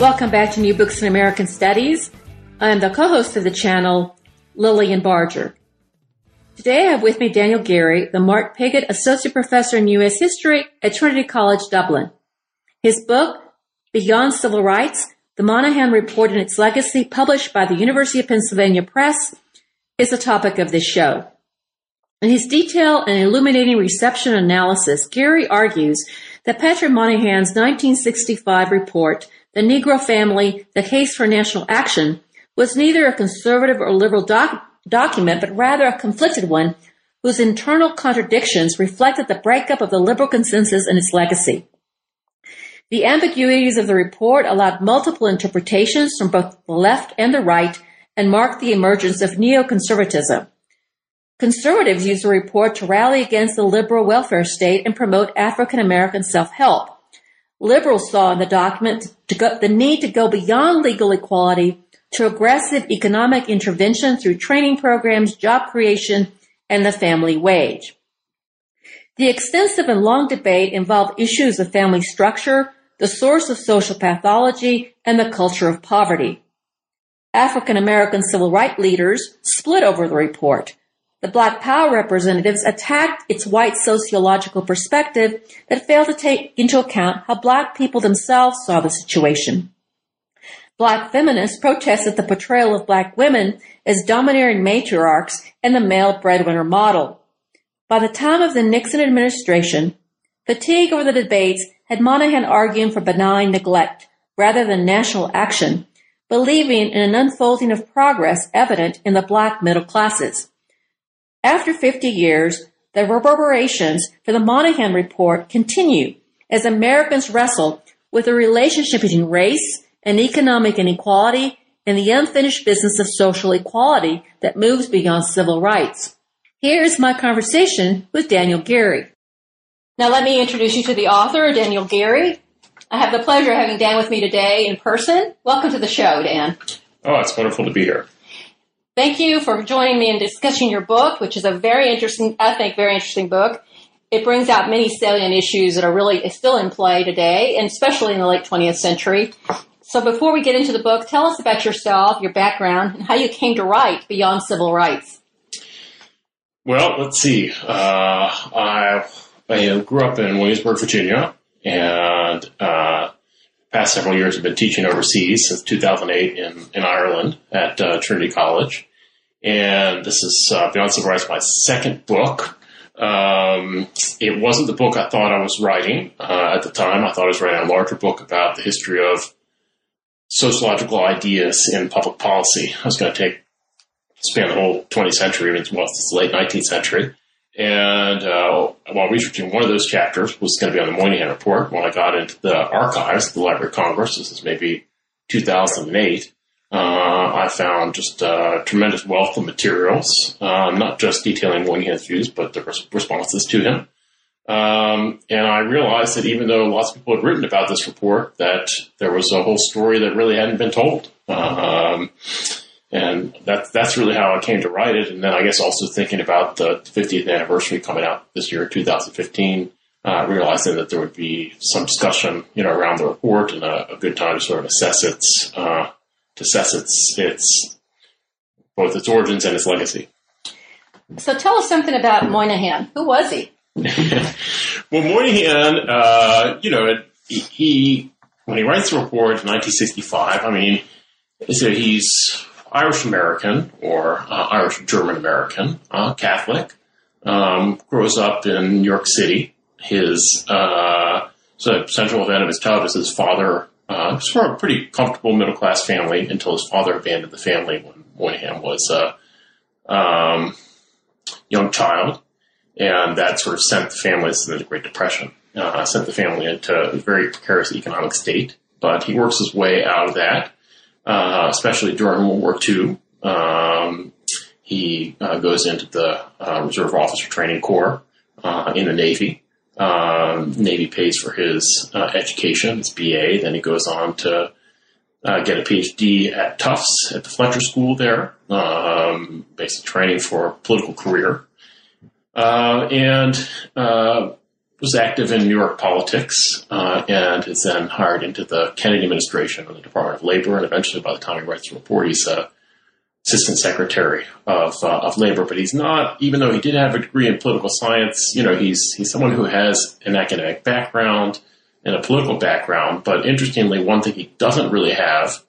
Welcome back to New Books in American Studies. I'm the co-host of the channel, Lillian Barger. Today I have with me Daniel Geary, the Mark Pigott Associate Professor in U.S. History at Trinity College, Dublin. His book, Beyond Civil Rights, The Moynihan Report and Its Legacy, published by the University of Pennsylvania Press, is the topic of this show. In his detailed and illuminating reception analysis, Geary argues that Patrick Moynihan's 1965 report the Negro Family, The Case for National Action, was neither a conservative or liberal doc- document, but rather a conflicted one whose internal contradictions reflected the breakup of the liberal consensus and its legacy. The ambiguities of the report allowed multiple interpretations from both the left and the right and marked the emergence of neoconservatism. Conservatives used the report to rally against the liberal welfare state and promote African American self-help. Liberals saw in the document go, the need to go beyond legal equality to aggressive economic intervention through training programs, job creation, and the family wage. The extensive and long debate involved issues of family structure, the source of social pathology, and the culture of poverty. African American civil rights leaders split over the report. The Black Power representatives attacked its white sociological perspective that failed to take into account how black people themselves saw the situation. Black feminists protested the portrayal of black women as domineering matriarchs and the male breadwinner model. By the time of the Nixon administration, fatigue over the debates had Moynihan arguing for benign neglect rather than national action, believing in an unfolding of progress evident in the black middle classes. After 50 years, the reverberations for the Moynihan Report continue as Americans wrestle with the relationship between race and economic inequality and the unfinished business of social equality that moves beyond civil rights. Here's my conversation with Daniel Geary. Now let me introduce you to the author, Daniel Geary. I have the pleasure of having Dan with me today in person. Welcome to the show, Dan. Oh, it's wonderful to be here. Thank you for joining me in discussing your book, which is a very interesting, I think, very interesting book. It brings out many salient issues that are really still in play today, and especially in the late 20th century. So before we get into the book, tell us about yourself, your background, and how you came to write Beyond Civil Rights. Well, let's see. Uh, I, I grew up in Williamsburg, Virginia, and uh, past several years have been teaching overseas since 2008 in, in Ireland at uh, Trinity College and this is uh, Beyond Civil Rights, my second book. Um, it wasn't the book I thought I was writing uh, at the time. I thought I was writing a larger book about the history of sociological ideas in public policy. I was going to take span the whole 20th century, even well, it's late 19th century. And uh, while researching one of those chapters was going to be on the Moynihan Report, when I got into the archives, the Library of Congress, this is maybe 2008, uh, I found just uh, tremendous wealth of materials, uh, not just detailing Moynihan's views, but the res- responses to him. Um, and I realized that even though lots of people had written about this report, that there was a whole story that really hadn't been told. Um, and that's that's really how I came to write it. And then I guess also thinking about the 50th anniversary coming out this year, 2015, uh, realizing that there would be some discussion, you know, around the report and a, a good time to sort of assess its uh, to assess its its both its origins and its legacy. So tell us something about Moynihan. Who was he? well, Moynihan, uh, you know, he when he writes the report in 1965, I mean, so he's Irish American or uh, Irish German American, uh, Catholic, um, grows up in New York City. His uh, so central event of his childhood is his father uh, from a pretty comfortable middle class family until his father abandoned the family when Moynihan was a um, young child, and that sort of sent the family into the Great Depression, uh, sent the family into a very precarious economic state. But he works his way out of that, uh, especially during World War II. Um, he uh, goes into the uh, Reserve Officer Training Corps uh, in the Navy. Um, Navy pays for his uh, education, his BA. Then he goes on to uh, get a PhD at Tufts at the Fletcher School there, um, basic training for a political career. Uh, and uh, was active in New York politics uh, and is then hired into the Kennedy administration and the Department of Labor. And eventually, by the time he writes the report, he's a assistant secretary of uh, of labor. But he's not, even though he did have a degree in political science. You know, he's he's someone who has an academic background and a political background. But interestingly, one thing he doesn't really have.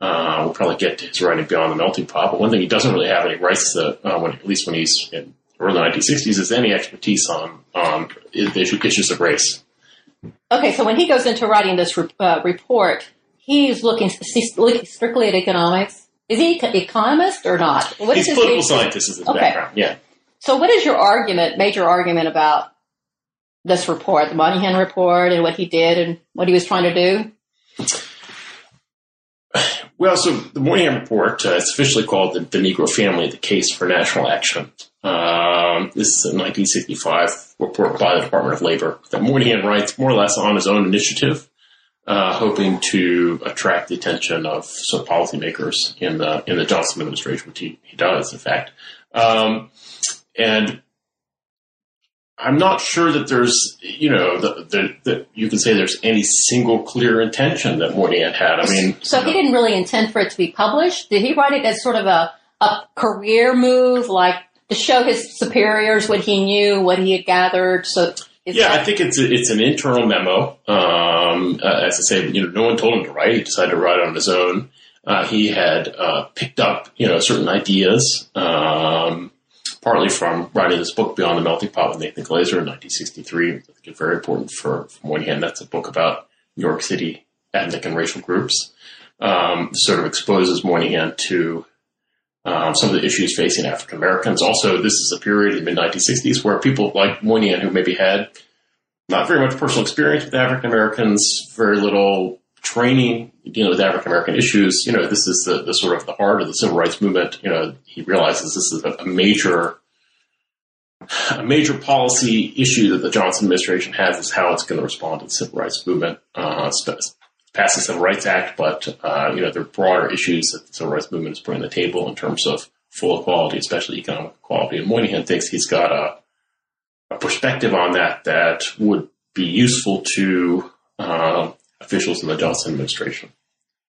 Uh, we'll probably get to his writing beyond the melting pot, but one thing he doesn't really have, and he writes the, uh, when, at least when he's in early 1960s, is any expertise on on issues of race. Okay, so when he goes into writing this uh, report, he's looking, he's looking strictly at economics. Is he an economist or not? What he's is political basic? scientist is his okay. background. Yeah. So, what is your argument, major argument about this report, the Moynihan report, and what he did and what he was trying to do? Well, so the Moynihan report, uh, it's officially called the, the, Negro Family, the Case for National Action. Um, this is a 1965 report by the Department of Labor that Moynihan writes more or less on his own initiative, uh, hoping to attract the attention of some policymakers in the in the Johnson administration, which he, he does, in fact. Um, and I'm not sure that there's, you know, that you can say there's any single clear intention that Moynihan had. I mean, so he didn't really intend for it to be published. Did he write it as sort of a a career move, like to show his superiors what he knew, what he had gathered? So yeah, that- I think it's a, it's an internal memo. Um, uh, as I say, you know, no one told him to write. He decided to write on his own. Uh, he had uh, picked up, you know, certain ideas. Um, partly from writing this book, Beyond the Melting Pot with Nathan Glazer in 1963. I think it's very important for, hand. That's a book about New York City ethnic and racial groups. Um, sort of exposes Moynihan to um, some of the issues facing African Americans. Also, this is a period in the mid 1960s where people like Moynihan, who maybe had not very much personal experience with African Americans, very little training dealing with African American issues, you know, this is the, the sort of the heart of the civil rights movement. You know, he realizes this is a, major a major policy issue that the Johnson administration has is how it's going to respond to the civil rights movement. Uh, pass the Civil Rights Act, but uh, you know there are broader issues that the civil rights movement is putting on the table in terms of full equality, especially economic equality. And Moynihan thinks he's got a, a perspective on that that would be useful to uh, officials in the Johnson administration.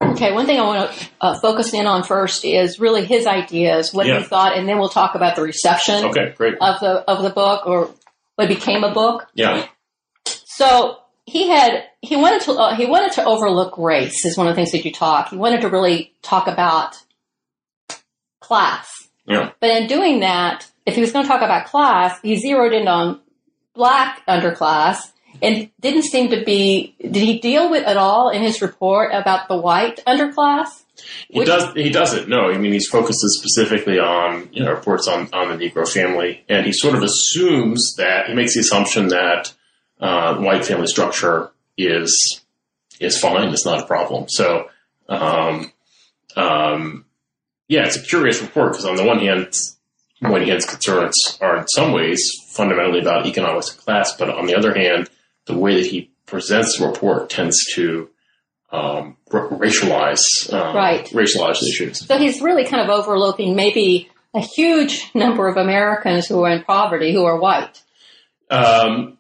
Okay, one thing I want to uh, focus in on first is really his ideas, what yeah. he thought, and then we'll talk about the reception. Okay, great. Of the of the book or what became a book. Yeah. So he had he wanted to uh, he wanted to overlook race is one of the things that you talk. He wanted to really talk about class. Yeah. But in doing that, if he was going to talk about class, he zeroed in on black underclass and didn't seem to be. Did he deal with at all in his report about the white underclass? He Which, does. He doesn't. No, I mean he's focuses specifically on you know reports on on the Negro family, and he sort of assumes that he makes the assumption that uh, white family structure is is fine. It's not a problem. So, um, um, yeah, it's a curious report because on the one hand, Moynihan's concerns are in some ways fundamentally about economics and class, but on the other hand, the way that he presents the report tends to um, racialize um, right. racialize issues. So he's really kind of overlooking maybe a huge number of Americans who are in poverty who are white. Um,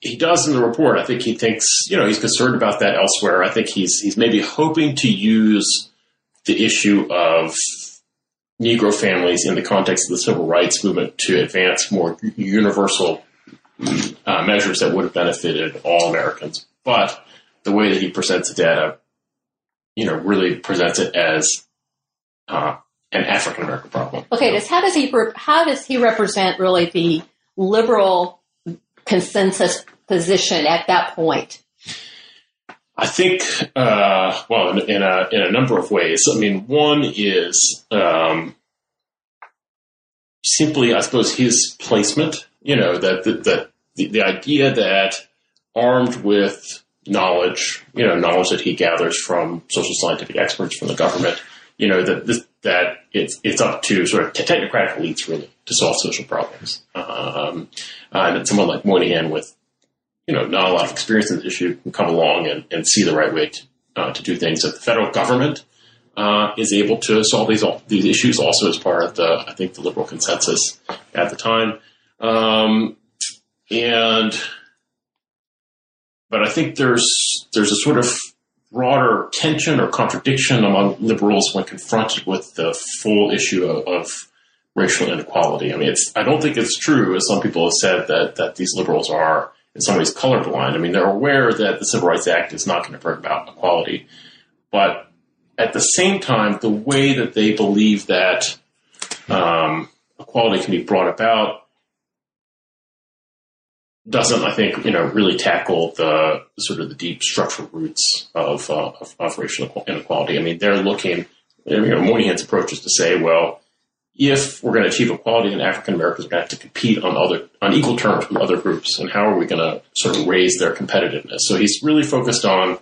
he does in the report. I think he thinks you know he's concerned about that elsewhere. I think he's he's maybe hoping to use the issue of Negro families in the context of the civil rights movement to advance more universal uh, measures that would have benefited all Americans. But the way that he presents the data, you know, really presents it as uh, an African American problem. Okay, does, how does he how does he represent really the liberal consensus position at that point? I think, uh, well, in, in, a in a number of ways. I mean, one is um, simply, I suppose, his placement. You know, that that the, the idea that armed with knowledge, you know, knowledge that he gathers from social scientific experts from the government, you know, that this, that it's it's up to sort of technocratic elites really to solve social problems. Um, uh, and someone like Moynihan with, you know, not a lot of experience in this issue can come along and, and see the right way to, uh, to do things. That the federal government uh, is able to solve these these issues also as part of the I think the liberal consensus at the time. Um, and but I think there's there's a sort of broader tension or contradiction among liberals when confronted with the full issue of, of racial inequality. I mean, it's I don't think it's true, as some people have said, that that these liberals are in some ways colorblind. I mean, they're aware that the Civil Rights Act is not going to bring about equality, but at the same time, the way that they believe that um, equality can be brought about doesn't, I think, you know, really tackle the sort of the deep structural roots of, uh, of, of, racial inequality. I mean, they're looking, you know, Moynihan's approach is to say, well, if we're going to achieve equality, then African Americans are going to have to compete on other on equal terms with other groups, and how are we going to sort of raise their competitiveness? So he's really focused on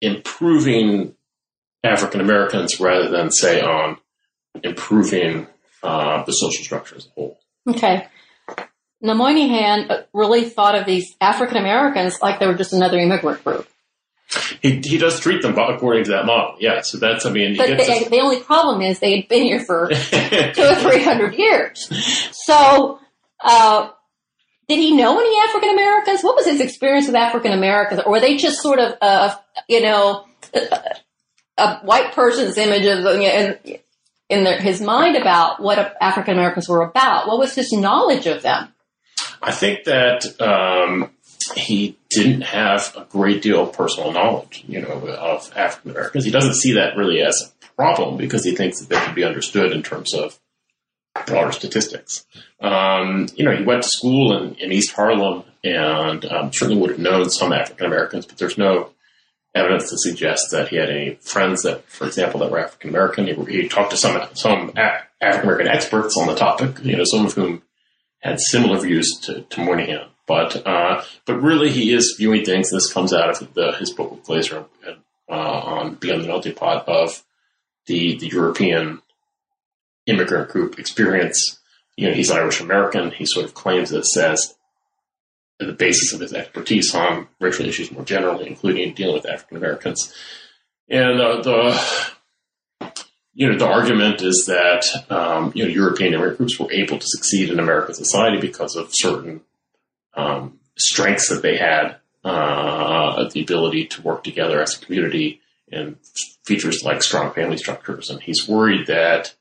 improving African Americans rather than say on improving uh, the social structure as a whole. Okay. Now Moynihan really thought of these African Americans like they were just another immigrant group. He, he does treat them according to that model, yeah. So that's, I mean, but the, the, only problem is they had been here for two or three hundred years. So, uh, did he know any African Americans? What was his experience with African Americans, or were they just sort of, uh, you know, a, a white person's image of in, in their, his mind about what African Americans were about? What was his knowledge of them? I think that um, he didn't have a great deal of personal knowledge, you know, of African Americans. He doesn't see that really as a problem because he thinks that they can be understood in terms of broader statistics. Um, you know, he went to school in, in East Harlem and um, certainly would have known some African Americans, but there's no evidence to suggest that he had any friends that, for example, that were African American. He, he, talked to some some African American experts on the topic, you know, some of whom had similar views to, to Moynihan. But uh, but really, he is viewing things. This comes out of the, his book with Glazer uh, on Beyond the Melting Pot of the the European immigrant group experience. You know, he's Irish American. He sort of claims this says the basis of his expertise on racial issues more generally, including dealing with African Americans. And uh, the you know, the argument is that um, you know European immigrant groups were able to succeed in American society because of certain um, strengths that they had, uh, the ability to work together as a community, and features like strong family structures. And he's worried that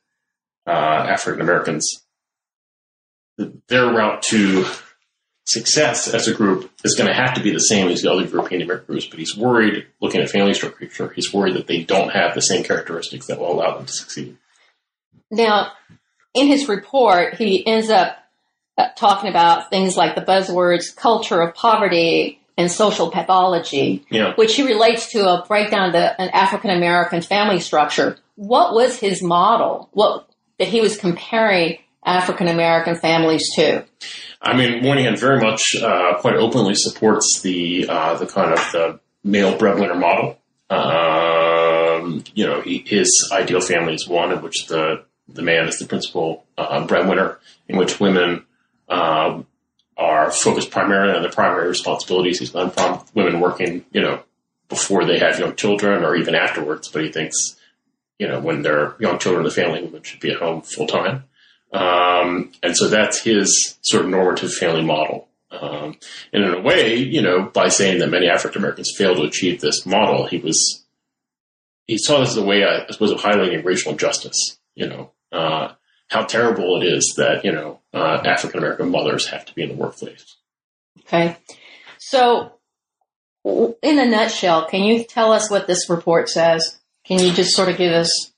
uh, African Americans, their route to success as a group is going to have to be the same as the other European immigrant groups, but he's worried, looking at family structure, he's worried that they don't have the same characteristics that will allow them to succeed. Now, in his report, he ends up uh, talking about things like the buzzwords culture of poverty and social pathology, yeah. which he relates to a breakdown of the, an African American family structure. What was his model? What that he was comparing African American families to? I mean, Moynihan very much uh, quite openly supports the uh, the kind of the male breadwinner model. Um, you know, he, his ideal family is one in which the the man is the principal uh, breadwinner, in which women um, are focused primarily on their primary responsibilities. He's not from women working, you know, before they have young children or even afterwards, but he thinks, you know, when they're young children the family, women should be at home full time. Um, and so that's his sort of normative family model. Um, and in a way, you know, by saying that many African Americans fail to achieve this model, he was he saw this as a way, I suppose, of highlighting racial injustice. You know, uh, how terrible it is that you know uh, African American mothers have to be in the workplace. Okay, so in a nutshell, can you tell us what this report says? Can you just sort of give us?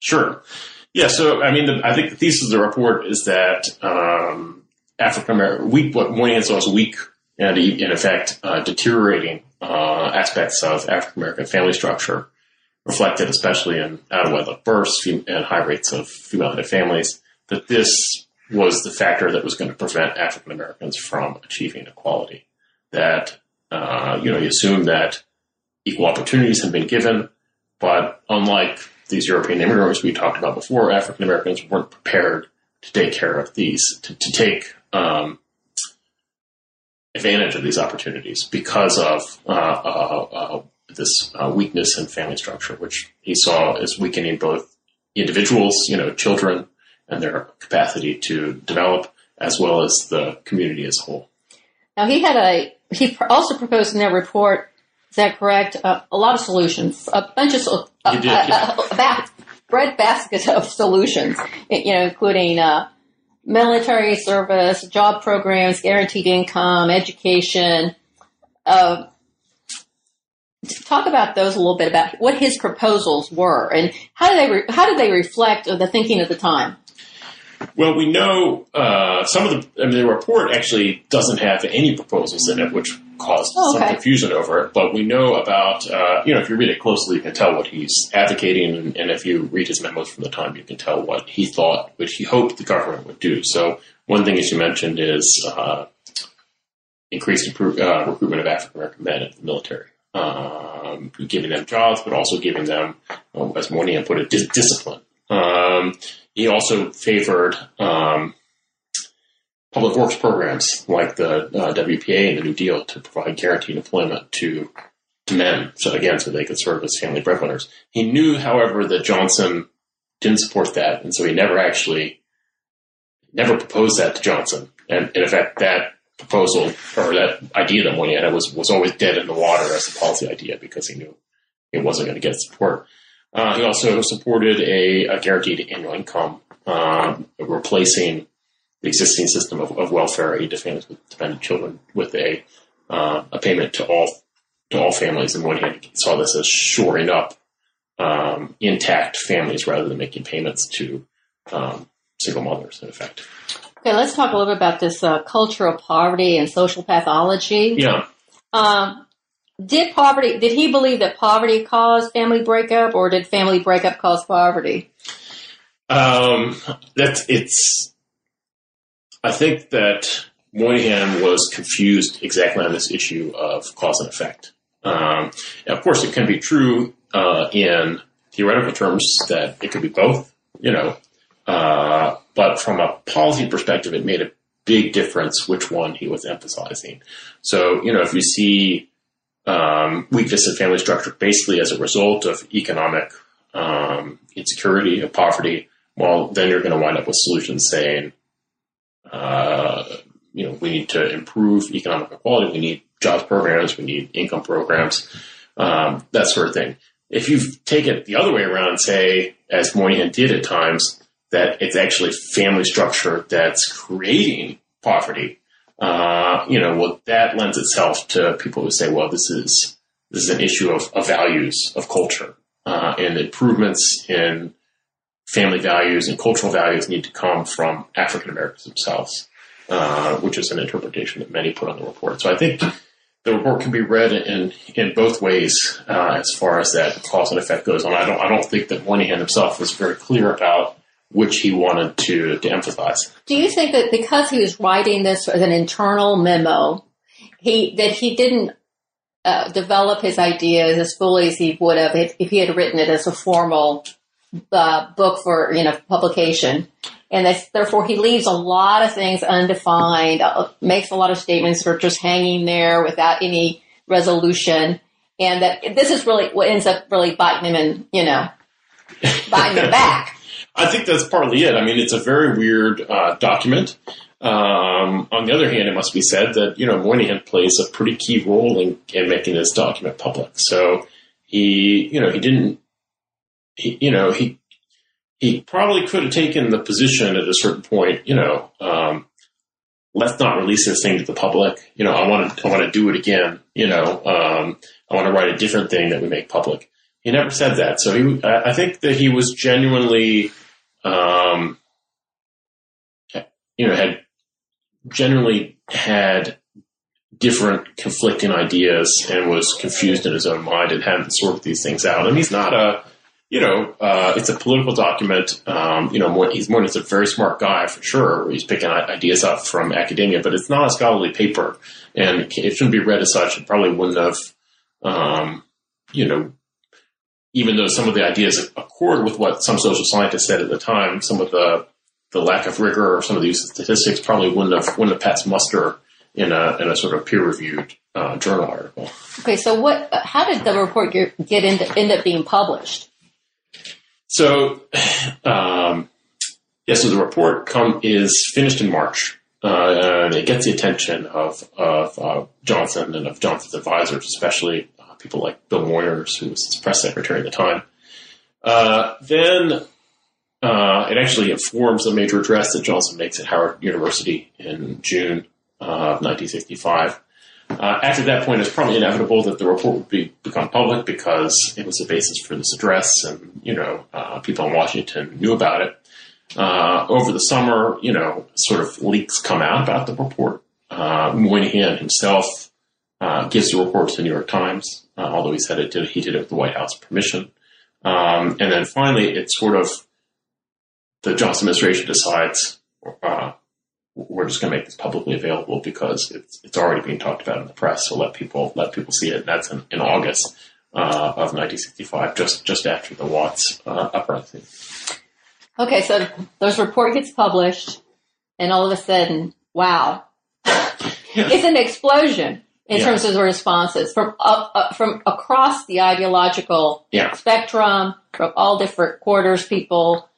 Sure. Yeah, so I mean, the, I think the thesis of the report is that um, African American weak, what Moynihan saw as weak and in effect uh, deteriorating uh, aspects of African American family structure, reflected especially in out of wedlock births and high rates of female-headed families. That this was the factor that was going to prevent African Americans from achieving equality. That uh, you know, he assumed that equal opportunities had been given, but unlike these European immigrants we talked about before, African Americans weren't prepared to take care of these, to, to take um, advantage of these opportunities because of uh, uh, uh, this uh, weakness in family structure, which he saw as weakening both individuals, you know, children, and their capacity to develop, as well as the community as a whole. Now he had a he also proposed in that report. Is that correct? Uh, a lot of solutions, a bunch of uh, did, yeah. a, a, ba- bread basket of solutions, you know, including uh, military service, job programs, guaranteed income, education. Uh, talk about those a little bit about what his proposals were and how do they re- how did they reflect the thinking at the time. Well, we know uh, some of the. I mean, the report actually doesn't have any proposals in it, which caused Oh, some confusion over it. But we know about. Uh, you know, if you read it closely, you can tell what he's advocating, and, and if you read his memos from the time, you can tell what he thought, which he hoped the government would do. So, one thing, as you mentioned, is uh, increased impro- uh, recruitment of African American men in the military. Um, giving them jobs, but also giving them, uh, as Moynihan put it, dis- discipline. Um, he also favored um, public works programs like the uh, WPA and the New Deal to provide guaranteed employment to to men. So again, so they could serve as family breadwinners. He knew, however, that Johnson didn't support that, and so he never actually never proposed that to Johnson. And, and in fact, that proposal or that idea that Moynihan had was was always dead in the water as a policy idea because he knew it wasn't going to get support. Uh, he also supported a, a guaranteed annual income, um, replacing the existing system of, of welfare aid to families with dependent children with a uh, a payment to all to all families. And Moynihan saw this as shoring up um, intact families rather than making payments to um, single mothers. In effect, Okay, let's talk a little bit about this uh, culture of poverty and social pathology. yeah. Um, did poverty? Did he believe that poverty caused family breakup, or did family breakup cause poverty? Um, that's it's. I think that Moynihan was confused exactly on this issue of cause and effect. Um, and of course, it can be true uh, in theoretical terms that it could be both. You know, uh, but from a policy perspective, it made a big difference which one he was emphasizing. So, you know, if you see um, weakness in family structure basically as a result of economic um, insecurity, of poverty, well, then you're going to wind up with solutions saying, uh, you know, we need to improve economic equality, we need jobs programs, we need income programs, um, that sort of thing. If you take it the other way around and say, as Moynihan did at times, that it's actually family structure that's creating poverty, uh, you know, well, that lends itself to people who say, well, this is this is an issue of, of values, of culture, uh, and improvements in family values and cultural values need to come from African Americans themselves, uh, which is an interpretation that many put on the report. So I think the report can be read in in both ways uh, as far as that cause and effect goes on. I don't I don't think that Moynihan himself was very clear about which he wanted to to emphasize. Do you think that because he was writing this as an internal memo, he that he didn't uh, develop his ideas as fully as he would have if, he had written it as a formal uh, book for you know publication, and that therefore he leaves a lot of things undefined, uh, makes a lot of statements that are just hanging there without any resolution, and that this is really what ends up really biting him in you know biting him back. I think that's partly it. I mean, it's a very weird uh, document. Um, on the other hand, it must be said that you know Moynihan plays a pretty key role in, in making this document public. So he, you know, he didn't, he, you know, he he probably could have taken the position at a certain point, you know, um, let's not release this thing to the public. You know, I want to I want to do it again. You know, um, I want to write a different thing that we make public. He never said that. So he, I I think that he was genuinely, um, you know, had generally had different conflicting ideas and was confused in his own mind and hadn't sorted these things out. And he's not a, you know, uh, it's a political document. Um, you know, more, he's more, he's a very smart guy for sure. He's picking ideas up from academia, but it's not a scholarly paper and it shouldn't be read as such. It probably wouldn't have, um, you know, even though some of the ideas accord with what some social scientists said at the time, some of the the lack of rigor or some of the use of statistics probably wouldn't have wouldn't have passed muster in a in a sort of peer reviewed uh, journal article. Okay, so what? How did the report get, get into, end up being published? So, um, yeah, so the report come is finished in March, uh, and it gets the attention of of uh, Johnson and of Johnson's advisors, especially people like Bill Moyers, who was his press secretary at the time. Uh, then uh, it actually informs a major address that Johnson makes at Howard University in June of 1965. Uh, after that point, it's probably inevitable that the report would be, become public because it was the basis for this address, and you know, uh, people in Washington knew about it. Uh, over the summer, you know, sort of leaks come out about the report. Uh, Moynihan himself uh, gives the report to the New York Times, uh, although he said it did, he did it with the White House permission. Um, and then finally, it's sort of the Johnson administration decides uh, we're just going to make this publicly available because it's it's already being talked about in the press. So let people let people see it. That's in, in August uh, of 1965, just just after the Watts uh, uprising. Okay, so this report gets published, and all of a sudden, wow, it's an explosion in Yeah. terms of the responses from up, up from across the ideological Yeah. spectrum, from all different quarters. People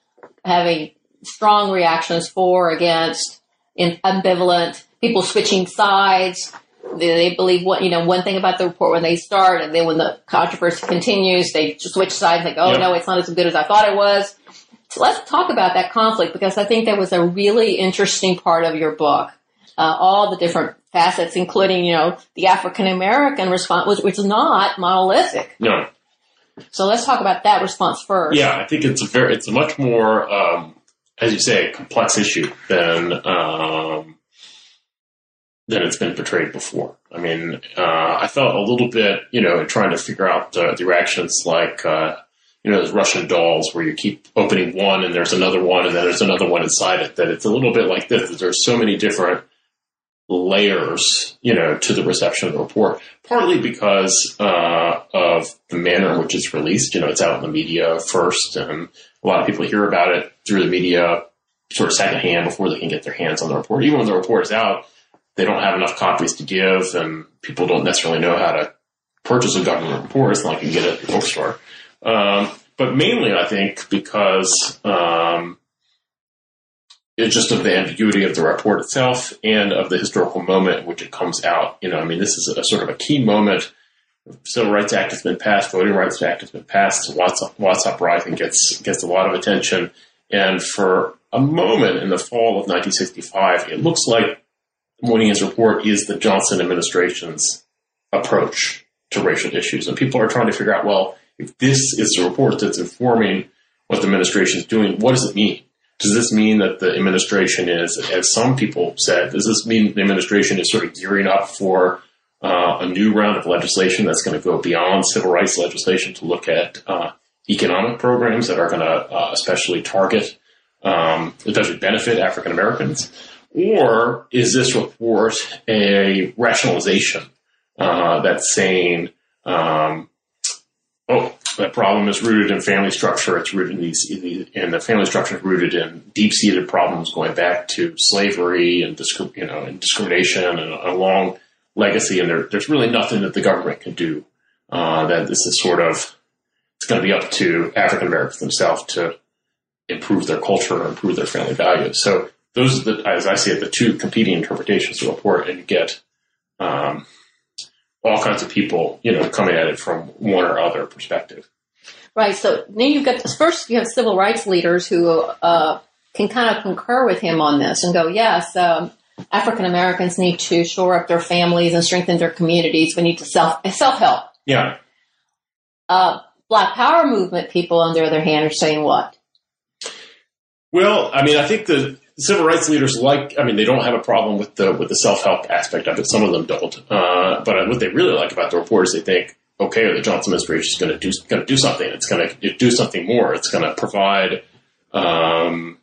having strong reactions for, against, in, ambivalent. People switching sides. They, they believe what you know one thing about the report when they start, and then when the controversy continues, they switch sides. Like, oh Yep. no, it's not as good as I thought it was. So let's talk about that conflict because I think that was a really interesting part of your book. Uh, all the different facets, including you know the African American response, which, which is not monolithic. No, So let's talk about that response first. yeah, I think it's a very it's a much more um, as you say a complex issue than um, than it's been portrayed before. I mean, uh, I felt a little bit, you know, in trying to figure out uh, the reactions like. Uh, you know, those Russian dolls where you keep opening one and there's another one and then there's another one inside it. That it's a little bit like this. There's so many different layers, you know, to the reception of the report. Partly because uh, of the manner in which it's released. You know, it's out in the media first, and a lot of people hear about it through the media sort of secondhand before they can get their hands on the report. Even when the report is out, they don't have enough copies to give, and people don't necessarily know how to purchase a government report. It's not like you can get it at the bookstore. Um, but mainly, I think, because um, it's just of the ambiguity of the report itself and of the historical moment in which it comes out. You know, I mean, this is a sort of a key moment. Civil Rights Act has been passed, Voting Rights Act has been passed, Watts, Watts Uprising gets gets a lot of attention, and for a moment in the fall of 1965, it looks like Moynihan's report is the Johnson administration's approach to racial issues, and people are trying to figure out, well, if this is the report that's informing what the administration is doing, what does it mean? Does this mean that the administration is, as some people said, does this mean the administration is sort of gearing up for uh, a new round of legislation that's going to go beyond civil rights legislation to look at uh, economic programs that are going to uh, especially target, um, especially benefit African Americans? Or is this report a rationalization uh, that's saying, um, oh, that problem is rooted in family structure. It's rooted in these, in the, and the family structure is rooted in deep-seated problems going back to slavery and discri- you know and discrimination and a long legacy. And there, there's really nothing that the government can do. Uh, that this is sort of it's going to be up to African Americans themselves to improve their culture and improve their family values. So those are the, as I see it, the two competing interpretations of the report, and you get um, all kinds of people, you know, coming at it from one or other perspective. Right. So then you've got first you have civil rights leaders who uh, can kind of concur with him on this and go, yes, um, African Americans need to shore up their families and strengthen their communities. We need to self self help. Yeah, Uh, Black Power movement people, on the other hand, are saying what? Well, I mean, I think the civil rights leaders like. I mean, they don't have a problem with the with the self help aspect of it. Some of them don't. Uh, but what they really like about the report is they think, okay, the Johnson administration is going to do going to do something. It's going to do something more. It's going to provide. Um,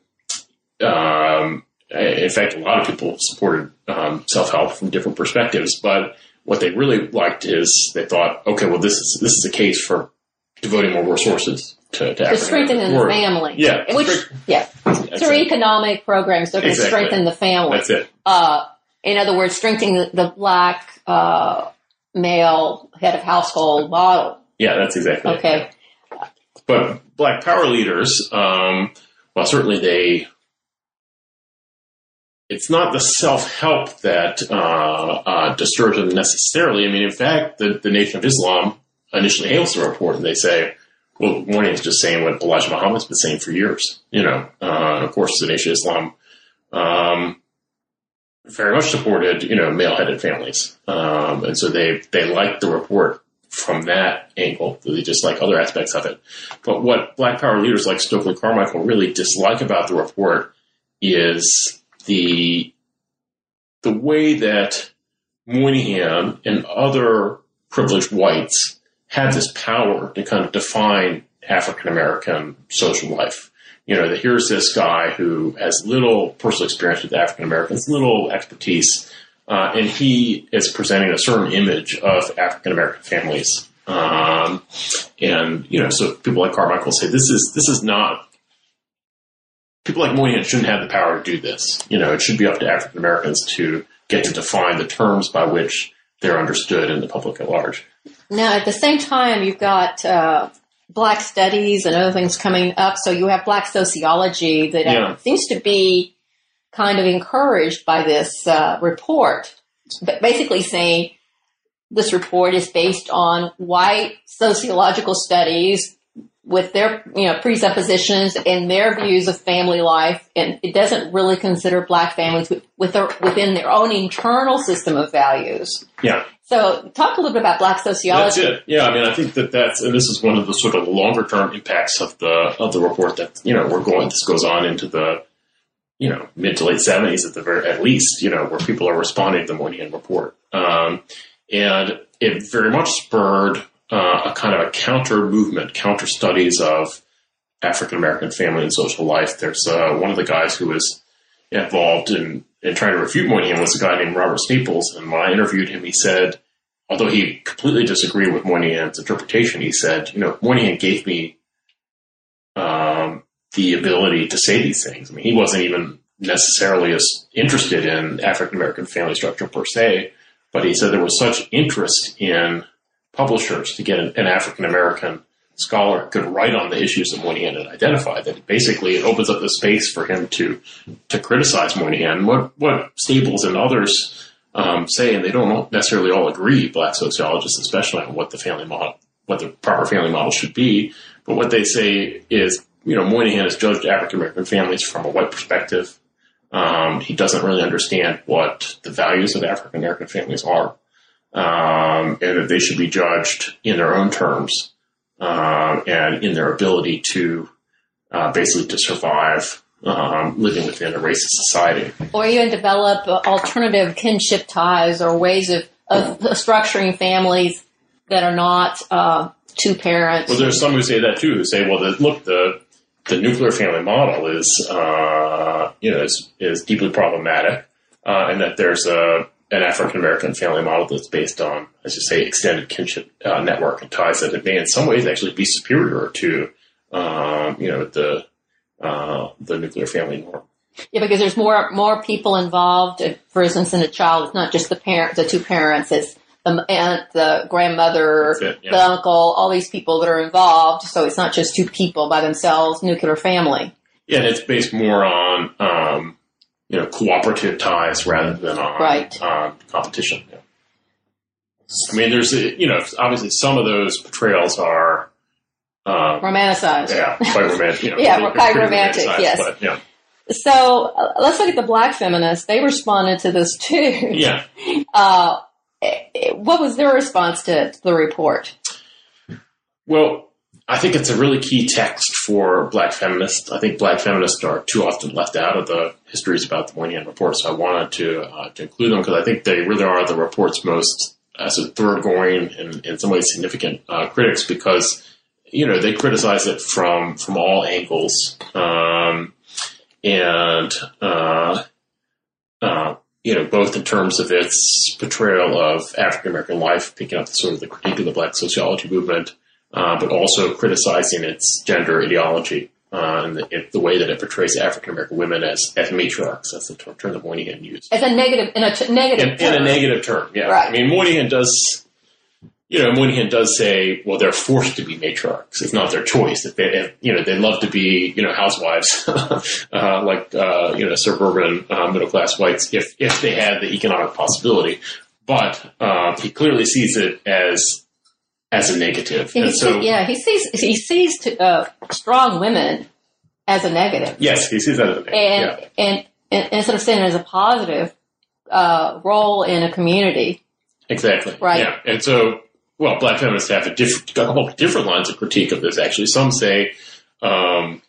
um, in fact, a lot of people supported um, self help from different perspectives. But what they really liked is they thought, okay, well, this is this is a case for devoting more resources to, to, To the family. Yeah, Which, yeah, That's through it. economic programs, they're going to Exactly. strengthen the family. That's it. Uh, in other words, strengthening the, the black uh, male head of household model. Yeah, that's exactly it. Okay. But black power leaders, um, well, certainly they it's not the self help that uh, uh, disturbs them necessarily. I mean, in fact, the, the Nation of Islam initially hails the report and they say, well, Moynihan is just saying what Elijah Muhammad's been saying for years, you know. Uh, and of course, the Nation of Islam um, very much supported, you know, male-headed families, um, and so they they liked the report from that angle. They just like other aspects of it. But what Black Power leaders like Stokely Carmichael really dislike about the report is the the way that Moynihan and other privileged whites had this power to kind of define African American social life. You know, that here's this guy who has little personal experience with African Americans, little expertise, uh, and he is presenting a certain image of African American families. Um, and you know, so people like Carmichael say this is this is not people like Moynihan shouldn't have the power to do this. You know, it should be up to African Americans to get to define the terms by which they're understood in the public at large. Now, at the same time, you've got uh, black studies and other things coming up. So you have black sociology that uh, Yeah. seems to be kind of encouraged by this uh, report, but basically saying this report is based on white sociological studies with their you know presuppositions and their views of family life, and it doesn't really consider black families with, their, within their own internal system of values. Yeah, So, talk a little bit about black sociology. that's it. Yeah, I mean, I think that that's and this is one of the sort of longer term impacts of the of the report that you know we're going. This goes on into the you know mid to late seventies at the very at least you know where people are responding to the Moynihan report, um, and it very much spurred uh, a kind of a counter movement, counter studies of African American family and social life. There's uh, one of the guys who was involved in, in trying to refute Moynihan was a guy named Robert Staples. And when I interviewed him, he said, although he completely disagreed with Moynihan's interpretation, he said, you know, Moynihan gave me um, the ability to say these things. I mean, he wasn't even necessarily as interested in African American family structure per se, but he said there was such interest in publishers to get an, an African American scholar could write on the issues that Moynihan had identified that basically it opens up the space for him to to criticize Moynihan. What what Staples and others um, say, and they don't necessarily all agree, black sociologists especially, on what the family model, what the proper family model should be. But what they say is, you know, Moynihan has judged African American families from a white perspective. Um, he doesn't really understand what the values of African American families are, um, and that they should be judged in their own terms um, and in their ability to uh, basically to survive um, living within a racist society. or even develop uh, alternative kinship ties or ways of, of structuring families that are not uh, two parents. Well, there's some who say that too, who say, well, the, look, the the nuclear family model is, uh, you know, is, is deeply problematic, uh, and that there's a an African American family model that's based on, as you say, extended kinship uh, network and ties that it may, in some ways, actually be superior to, um, you know, the uh, the nuclear family norm. Yeah, because there's more more people involved. For instance, in a child, it's not just the parent, the two parents. It's the aunt, the grandmother, it, yeah. the uncle, all these people that are involved. So it's not just two people by themselves. Nuclear family. Yeah, and it's based more on, um, you know, cooperative ties rather than on Right. um, competition. Yeah. I mean, there's, you know, obviously some of those portrayals are, um, Romanticized. yeah, quite romantic. You know, Yeah, pretty- quite romantic, yes. But, yeah, So uh, let's look at the black feminists. They responded to this too. yeah. Uh, eh, what was their response to the report? Well, I think it's a really key text for black feminists. I think black feminists are too often left out of the histories about the Moynihan report, so I wanted to uh, to include them because I think they really are the report's most as a thoroughgoing and in some ways significant uh, critics because you know they criticize it from from all angles um, and uh, uh, you know both in terms of its portrayal of African American life, picking up the, sort of the critique of the black sociology movement uh, but also criticizing its gender ideology uh, and the, it, the way that it portrays African American women as, as matriarchs. That's the ter- term that Moynihan used. As a negative, in a t- negative In, in a negative term, yeah. Right. I mean, Moynihan does you know, Moynihan does say, well, they're forced to be matriarchs. It's not their choice. If they, if, you know, they love to be, you know, housewives, uh, like, uh, you know, suburban uh, middle class whites, if if they had the economic possibility. But uh, he clearly sees it as as a negative. So, yeah, he sees he sees to, uh, strong women as a negative, yes, he sees that as a negative. and, yeah. and and instead of seeing it as a positive uh, role in a community. Exactly. Right. Yeah. And so, well, black feminists have a different, a couple different lines of critique of this. Actually, some say, um,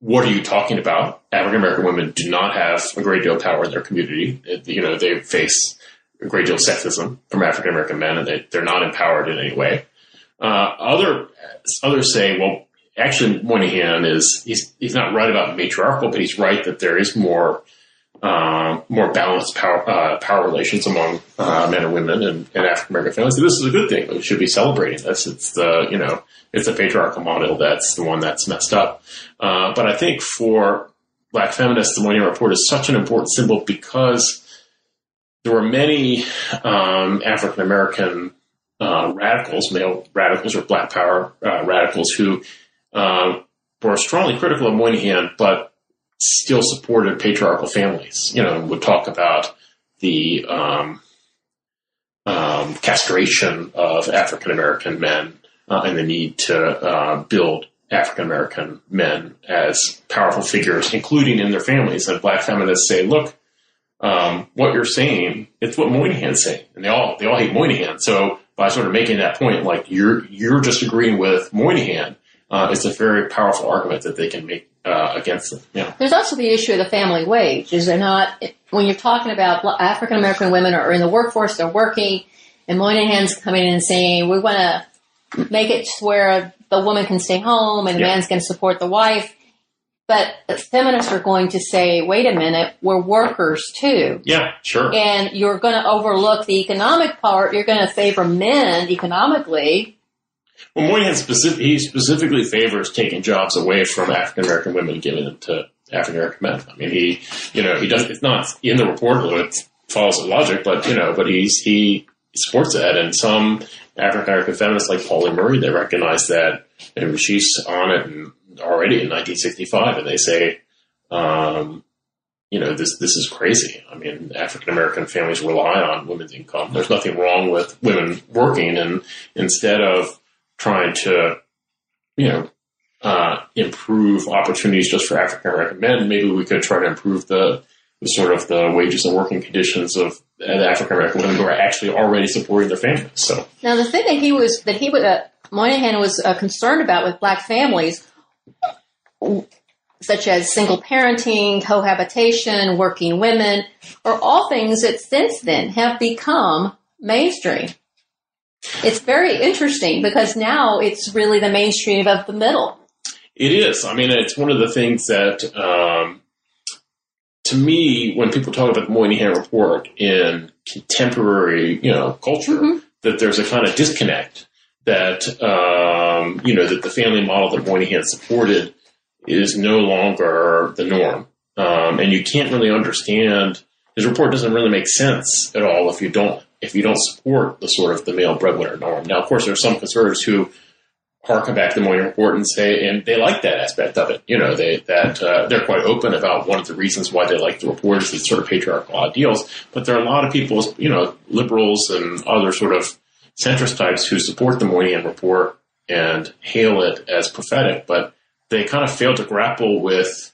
"What are you talking about? African American women do not have a great deal of power in their community. You know, they face a great deal of sexism from African American men, and they, they're not empowered in any way." Uh, other others say, "Well, actually, Moynihan is he's he's not right about matriarchal, but he's right that there is more." um, more balanced power uh, power relations among uh, men and women and, and African American families. So this is a good thing. We should be celebrating this. It's the you know it's a patriarchal model that's the one that's messed up. Uh, but I think for Black feminists, the Moynihan Report is such an important symbol because there were many um, African American uh, radicals, male radicals or Black Power uh, radicals, who um, were strongly critical of Moynihan, but still supported patriarchal families. You know, would talk about the um, um, castration of African American men uh, and the need to uh, build African American men as powerful figures, including in their families. And black feminists say, look, um, what you're saying, it's what Moynihan's saying, and they all they all hate Moynihan. So by sort of making that point, like you're you're just agreeing with Moynihan, uh, it's a very powerful argument that they can make uh, against them. Yeah. There's also the issue of the family wage. Is there not when you're talking about African American women are in the workforce, they're working, and Moynihan's coming in and saying we want to make it to where the woman can stay home and the Yeah. man's going to support the wife. But feminists are going to say, wait a minute, we're workers too. Yeah, sure. And you're going to overlook the economic part. You're going to favor men economically. Well, Moynihan specific, he specifically favors taking jobs away from African American women and giving them to African American men. I mean, he, you know, he does. It's not in the report, it follows the logic, but you know, but he's he supports that, and some African American feminists like Pauli Murray, they recognize that, and she's on it and already in 1965, and they say, um, you know, this this is crazy. I mean, African American families rely on women's income. There's nothing wrong with women working, and instead of trying to, you know, uh, improve opportunities just for African American men, maybe we could try to improve the, the sort of the wages and working conditions of African American women who are actually already supporting their families. So, Now, the thing that he was that he was uh, Moynihan was uh, concerned about with black families, such as single parenting, cohabitation, working women, are all things that since then have become mainstream. It's very interesting because now it's really the mainstream of the middle. It is. I mean, it's one of the things that, um, to me, when people talk about the Moynihan Report in contemporary, you know, culture, Mhm. that there's a kind of disconnect. That um, you know that the family model that Moynihan supported is no longer the norm, um, and you can't really understand. His report doesn't really make sense at all if you don't if you don't support the sort of the male breadwinner norm. Now, of course, there are some conservatives who harken back to the Moynihan report and say, and they like that aspect of it. You know, they that uh, they're quite open about one of the reasons why they like the report is these sort of patriarchal ideals. But there are a lot of people, you know, liberals and other sort of centrist types who support the Moynihan report and hail it as prophetic, but they kind of fail to grapple with,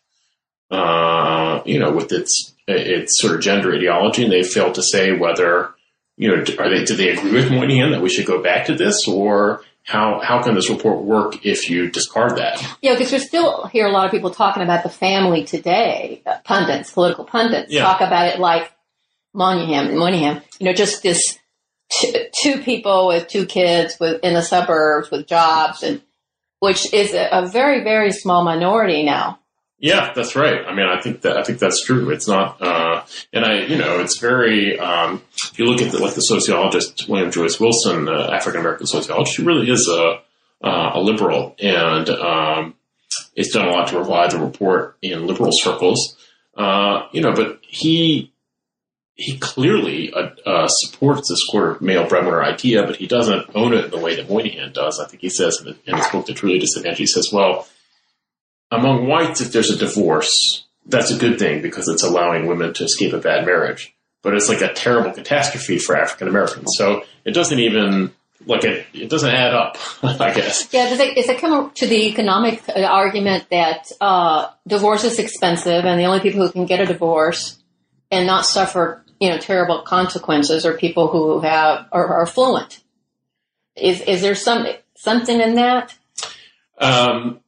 uh, you know, with its its sort of gender ideology, and they fail to say whether you know, are they, do they agree with Moynihan that we should go back to this or how, how can this report work if you discard that? Yeah, because we still hear a lot of people talking about the family today, uh, pundits, political pundits, Yeah. talk about it like Moynihan, Moynihan, you know, just this two people with two kids with in the suburbs with jobs, and which is a, very, very small minority now. Yeah, that's right. I mean, I think that I think that's true. It's not, uh, and I, you know, it's very. Um, if you look at the, like the sociologist William Julius Wilson, uh, African American sociologist, she really is a uh, a liberal, and um, it's done a lot to revive the report in liberal circles. Uh, you know, but he he clearly uh, uh, supports this of male breadwinner idea, but he doesn't own it in the way that Moynihan does. I think he says in, in his book, The Truly Disadvantaged, he says, well, among whites, if there's a divorce, that's a good thing because it's allowing women to escape a bad marriage. But it's like a terrible catastrophe for African Americans. So it doesn't even like it, it doesn't add up, I guess. Yeah, does it, does it come to the economic uh, argument that uh, divorce is expensive and the only people who can get a divorce and not suffer, you know, terrible consequences are people who have are, are fluent? Is is there some something in that? Um,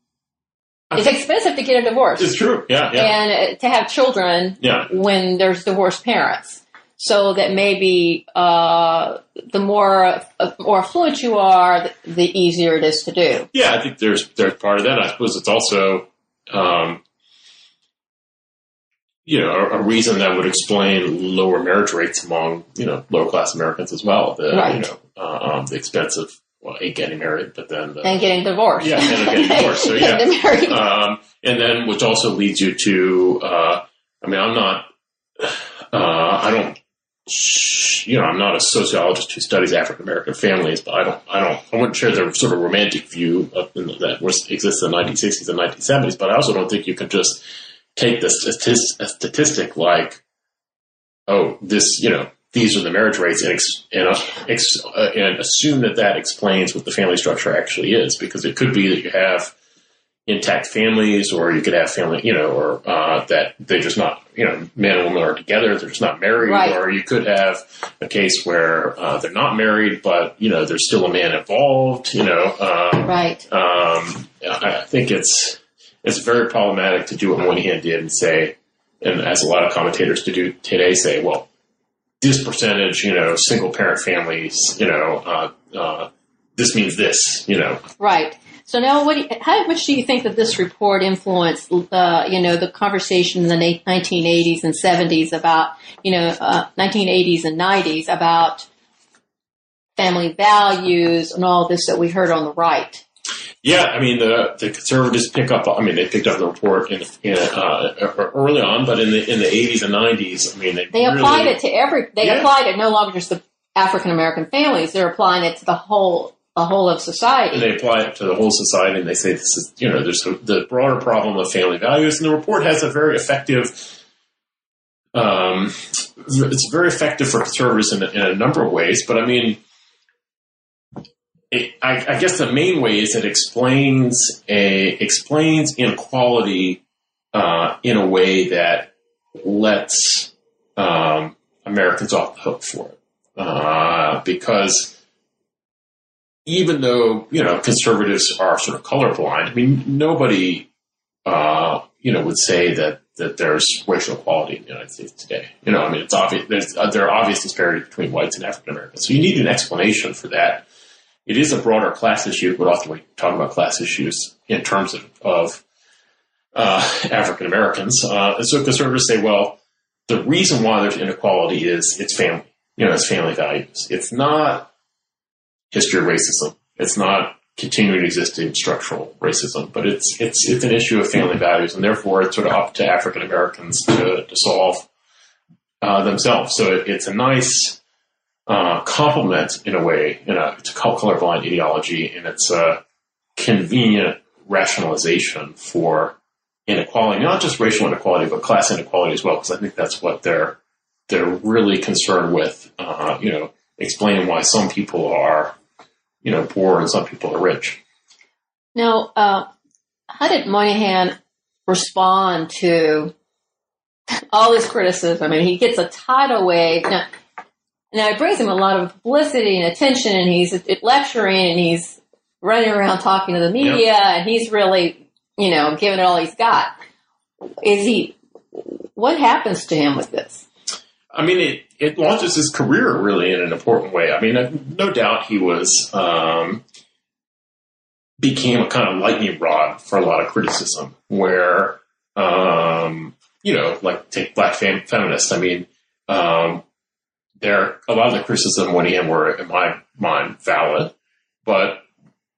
it's expensive to get a divorce. It's true, yeah, yeah. And uh, to have children yeah. when there's divorced parents so that maybe uh, the more uh, more affluent you are, the easier it is to do. Yeah, I think there's there's part of that. I suppose it's also, um, you know, a, a, reason that would explain lower marriage rates among you know lower class Americans as well. The right. you know uh, um, the expense of well, a getting married, but then the, and getting divorced. Yeah, and getting divorced. So yeah, um, and then which also leads you to. Uh, I mean, I'm not. Uh, I don't you know, I'm not a sociologist who studies African American families, but I don't, I don't, I wouldn't share the sort of romantic view of, that was exists in the 1960s and 1970s. But I also don't think you can just take this a statistic like, oh, this, you know, these are the marriage rates, and and, uh, ex, uh, and assume that that explains what the family structure actually is, because it could be that you have intact families, or you could have family, you know, or uh, that they're just not, you know, man and woman are together, they're just not married, right. or you could have a case where uh, they're not married, but you know, there's still a man involved, you know. Um, right. Um, I think it's it's very problematic to do what Moynihan did and say, and as a lot of commentators to do today say, well, this percentage, you know, single parent families, you know, uh, uh this means this, you know. Right. So now, what? You, how much do you think that this report influenced, uh, you know, the conversation in the 1980s and 70s about, you know, uh, 1980s and 90s about family values and all this that we heard on the right? Yeah, I mean the the conservatives pick up. I mean they picked up the report in, in uh, early on, but in the in the 80s and 90s, I mean they they really, applied it to every. They yeah. applied it no longer just to African American families. They're applying it to the whole a whole of society. And they apply it to the whole society, and they say this is, you know, there's a, the broader problem of family values, and the report has a very effective. Um, it's very effective for conservatives in, in a number of ways, but I mean, it, I, I, guess the main way is it explains a explains inequality uh, in a way that lets um, Americans off the hook for it, uh, because even though you know conservatives are sort of colorblind, I mean nobody uh, you know would say that that there's racial equality in the United States today. You know, I mean it's obvious there's uh, there are obvious disparities between whites and African Americans, so you need an explanation for that. It is a broader class issue, but often we talk about class issues in terms of, of uh, African Americans. Uh, so conservatives say, well, the reason why there's inequality is it's family. You know, it's family values. It's not history of racism. It's not continuing existing structural racism, but it's it's it's an issue of family values, and therefore it's sort of up to African Americans to to solve uh, themselves. So it, it's a nice uh, complement in a way, in a to colorblind ideology, and it's a convenient rationalization for inequality, not just racial inequality, but class inequality as well, because I think that's what they're they're really concerned with. Uh, you know, explaining why some people are, you know, poor and some people are rich. Now, uh, how did Moynihan respond to all this criticism? I mean, he gets a tidal wave. Now, now it brings him a lot of publicity and attention, and he's lecturing and he's running around talking to the media, yep. and he's really, you know, giving it all he's got. Is he? What happens to him with this? I mean, it, it launches his career really in an important way. I mean, uh, no doubt he was um, became a kind of lightning rod for a lot of criticism. Where um, you know, like take black fem- feminists. I mean, um, there a lot of the criticism when he were, in my mind, valid, but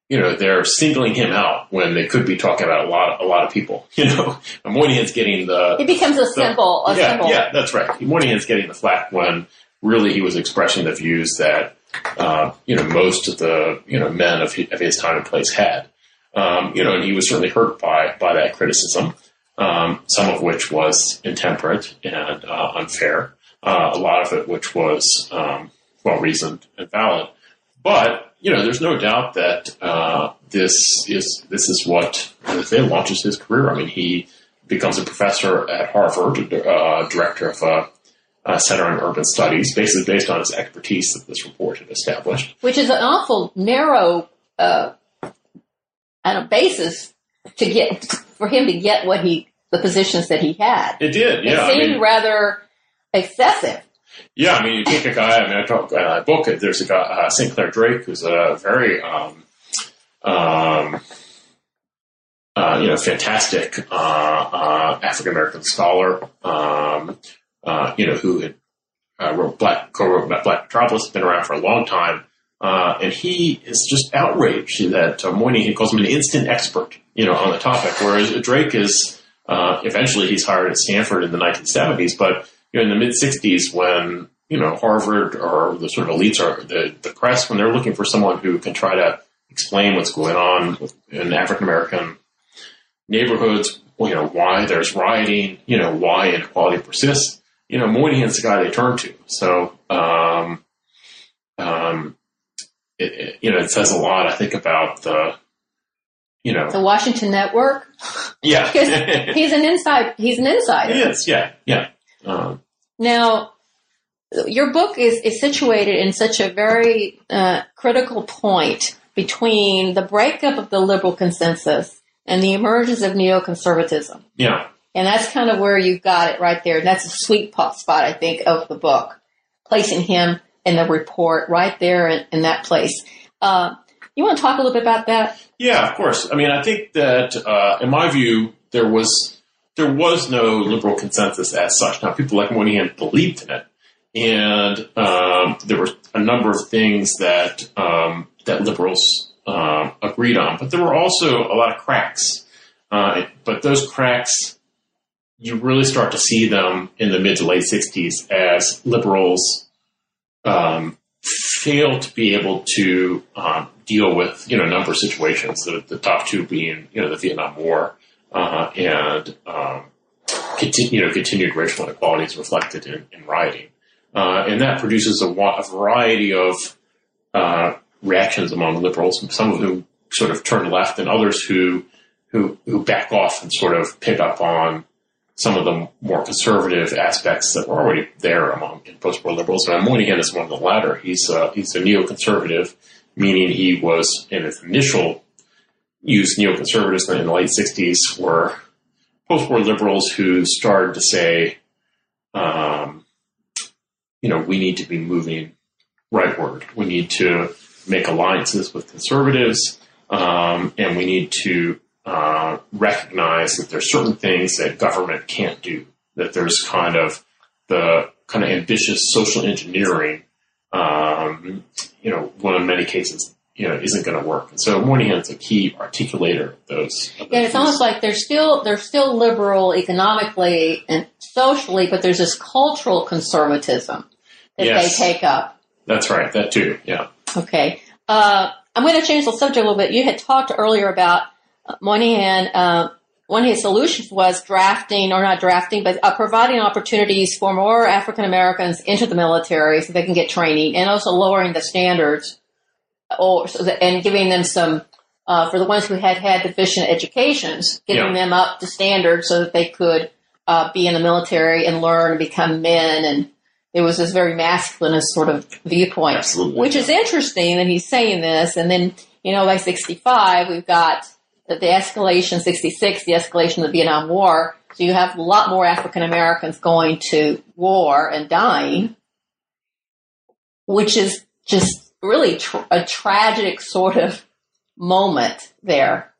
you know, they're singling him out when they could be talking about a lot, a lot of people. You know, Moynihan's getting the. It becomes a symbol. A yeah, symbol. yeah, that's right. Moynihan's getting the flack when really he was expressing the views that uh, you know most of the you know men of his, of his time and place had. Um, you know, and he was certainly hurt by by that criticism, um, some of which was intemperate and uh, unfair, uh, a lot of it which was um, well reasoned and valid. But you know, there's no doubt that uh, this is this is what they launches his career. I mean, he becomes a professor at Harvard, uh, director of a, a Center on Urban Studies, basically based on his expertise that this report had established. Which is an awful narrow uh, and a basis to get for him to get what he the positions that he had. It did, yeah. It I seemed mean, rather excessive. Yeah, I mean, you take a guy. I mean, I talk in my book. There's a guy, uh, St. Clair Drake, who's a very, um, um, uh, you know, fantastic uh, uh, African American scholar. Um, uh, you know, who had uh, wrote Black co-wrote about Black Metropolis, been around for a long time, and he is just outraged that uh, Moynihan calls him an instant expert. You know, on the topic, whereas Drake is eventually he's hired at Stanford in the 1970s, but you know, in the mid 60s when, you know, Harvard or the sort of elites or the, the press, when they're looking for someone who can try to explain what's going on in African American neighborhoods, you know, why there's rioting, you know, why inequality persists, you know, Moynihan's the guy they turn to. So, um, um, it, it, you know, it says a lot, I think, about the, you know, The Washington Network, yeah. he's an inside. He's an insider. He is, yeah, yeah. Um, Now, your book is, is situated in such a very uh, critical point between the breakup of the liberal consensus and the emergence of neoconservatism. yeah. And that's kind of where you got it right there. And that's a sweet po- spot, I think, of the book, placing him in the report right there in, in that place. Uh, you want to talk a little bit about that? Yeah, of course. I mean, I think that, uh, in my view, there was there was no liberal consensus as such. Now, people like Moynihan believed in it, and um, there were a number of things that um, that liberals um, agreed on, but there were also a lot of cracks. Uh, but those cracks, you really start to see them in the mid to late '60s as liberals um, failed to be able to um, deal with you know a number of situations. The, the top two being you know the Vietnam War uh, and um, you know continued racial inequalities reflected in, in rioting, uh, and that produces a, a variety of uh, reactions among liberals, some of whom sort of turn left, and others who who who back off and sort of pick up on some of the more conservative aspects that were already there among post-war liberals. And Moynihan is one of the latter. He's uh, he's a neoconservative, meaning he was in his initial use neoconservatives in the late '60s were post-war liberals who started to say, um, you know, we need to be moving rightward. We need to make alliances with conservatives, um, and we need to uh, recognize that there's certain things that government can't do. That there's kind of the kind of ambitious social engineering, um, you know, one in many cases, you know, isn't going to work. And so Moynihan's a key articulator of those. Of Yeah, it's almost like they're still they're still liberal economically and socially, but there's this cultural conservatism that Yes. they take up. That's right. That too. Yeah. Okay, uh, I'm going to change the subject a little bit. You had talked earlier about Moynihan. Uh, one of his solutions was drafting, or not drafting, but uh, providing opportunities for more African Americans into the military so they can get training, and also lowering the standards, or so that, and giving them some uh, for the ones who had had deficient educations, getting Yeah. them up to standard so that they could uh, be in the military and learn and become men. And it was this very masculinist sort of viewpoint, Absolutely. which is interesting that he's saying this. And then, you know, by 65, we've got the, the escalation, 66, the escalation of the Vietnam War. So you have a lot more African Americans going to war and dying, which is just really tr- a tragic sort of moment there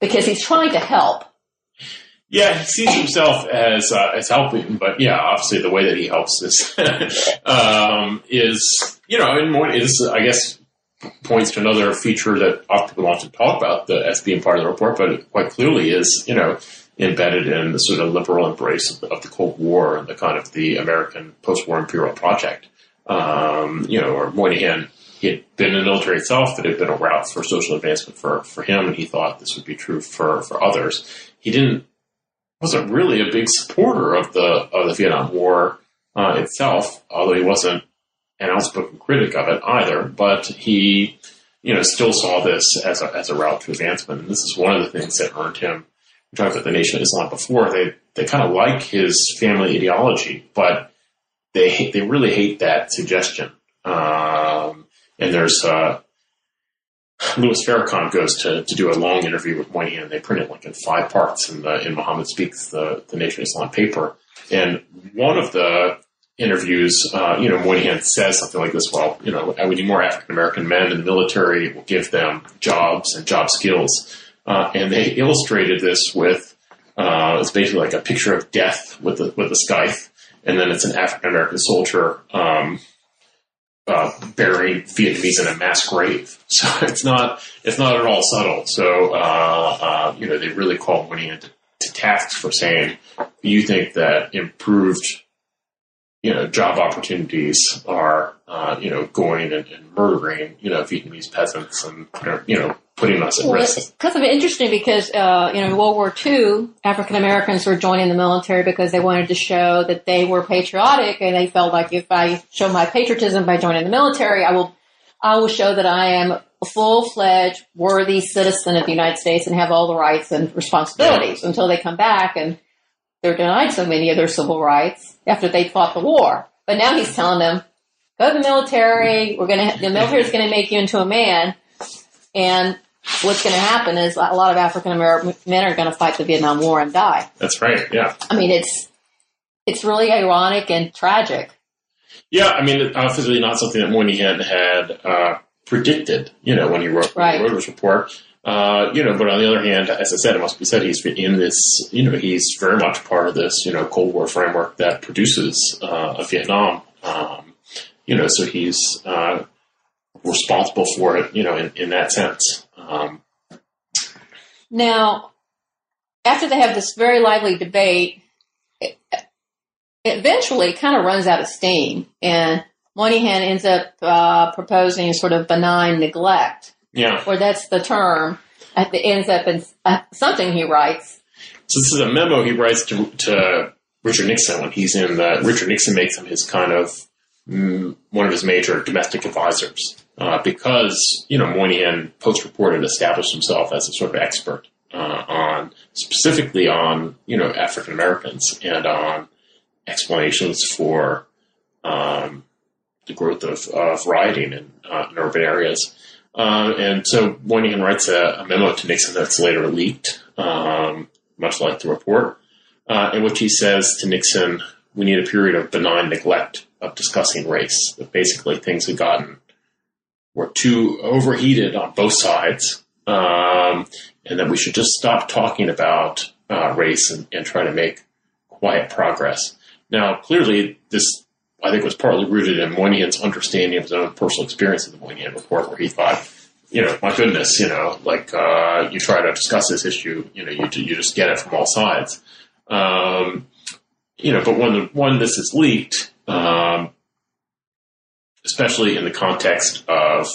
because he's trying to help. Yeah, he sees himself as uh, as helping, but yeah, obviously the way that he helps is um, is you know, and more is I guess points to another feature that often people often talk about the, as being part of the report, but it quite clearly is, you know, embedded in the sort of liberal embrace of the, of the Cold War and the kind of the American post-war imperial project. Um, you know, or Moynihan, he had been in the military itself, but it had been a route for social advancement for, for him, and he thought this would be true for, for others. He didn't, wasn't really a big supporter of the, of the Vietnam War, uh, itself, although he wasn't an outspoken critic of it either, but he, you know, still saw this as a, as a route to advancement. And this is one of the things that earned him, we talked about the Nation of Islam before, they, they kind of like his family ideology, but they they really hate that suggestion. Um, and there's, uh, Louis Farrakhan goes to, to do a long interview with Moynihan. They print it like in five parts in the, in Muhammad Speaks, the, the Nation of Islam paper. And one of the interviews, uh, you know, Moynihan says something like this, well, you know, we need more African American men in the military, we'll give them jobs and job skills. Uh, and they illustrated this with, uh, it's basically like a picture of death with the, with a scythe. And then it's an African American soldier, um, uh, burying Vietnamese in a mass grave. So it's not, it's not at all subtle. So, uh, uh, you know, they really call Moynihan to, to for saying, you think that improved you know, job opportunities are, uh, you know, going and, and, murdering, you know, Vietnamese peasants and, you know, putting us at well, risk. It's kind of interesting because, uh, you know, in World War II, African Americans were joining the military because they wanted to show that they were patriotic and they felt like if I show my patriotism by joining the military, I will, I will show that I am a full-fledged, worthy citizen of the United States and have all the rights and responsibilities yeah. until they come back and they're denied so many of their civil rights after they fought the war. But now he's telling them, go to the military. We're to, the military is going to make you into a man. And what's going to happen is a lot of African American men are going to fight the Vietnam War and die. That's right. Yeah. I mean, it's, it's really ironic and tragic. Yeah. I mean, obviously not something that Moynihan had, uh, predicted, you know, when he wrote, right. wrote his report. Uh, you know, but on the other hand, as I said, it must be said, he's in this, you know, he's very much part of this, you know, Cold War framework that produces uh, a Vietnam. Um, you know, so he's uh, responsible for it, you know, in, in that sense. Um, now, after they have this very lively debate, it, it eventually kind of runs out of steam, and Moynihan ends up uh, proposing a sort of benign neglect yeah. Or that's the term. It ends up in uh, something he writes. So this is a memo he writes to, to Richard Nixon when he's in the, Richard Nixon makes him his kind of, mm, one of his major domestic advisors. Uh, because, you know, Moynihan Post reported established himself as a sort of expert, uh, on, specifically on, you know, African Americans and on explanations for, um, the growth of, of rioting in, uh, in urban areas. Uh, and so Moynihan writes a, a, memo to Nixon that's later leaked, um, much like the report, uh, in which he says to Nixon, we need a period of benign neglect of discussing race. That basically things had gotten were too overheated on both sides, um, and that we should just stop talking about uh, race and, and try to make quiet progress. Now, clearly, this I think was partly rooted in Moynihan's understanding of his own personal experience of the Moynihan report, where he thought, you know, my goodness, you know, like uh, you try to discuss this issue, you know, you you just get it from all sides, um, you know. But when the, when this is leaked, um, especially in the context of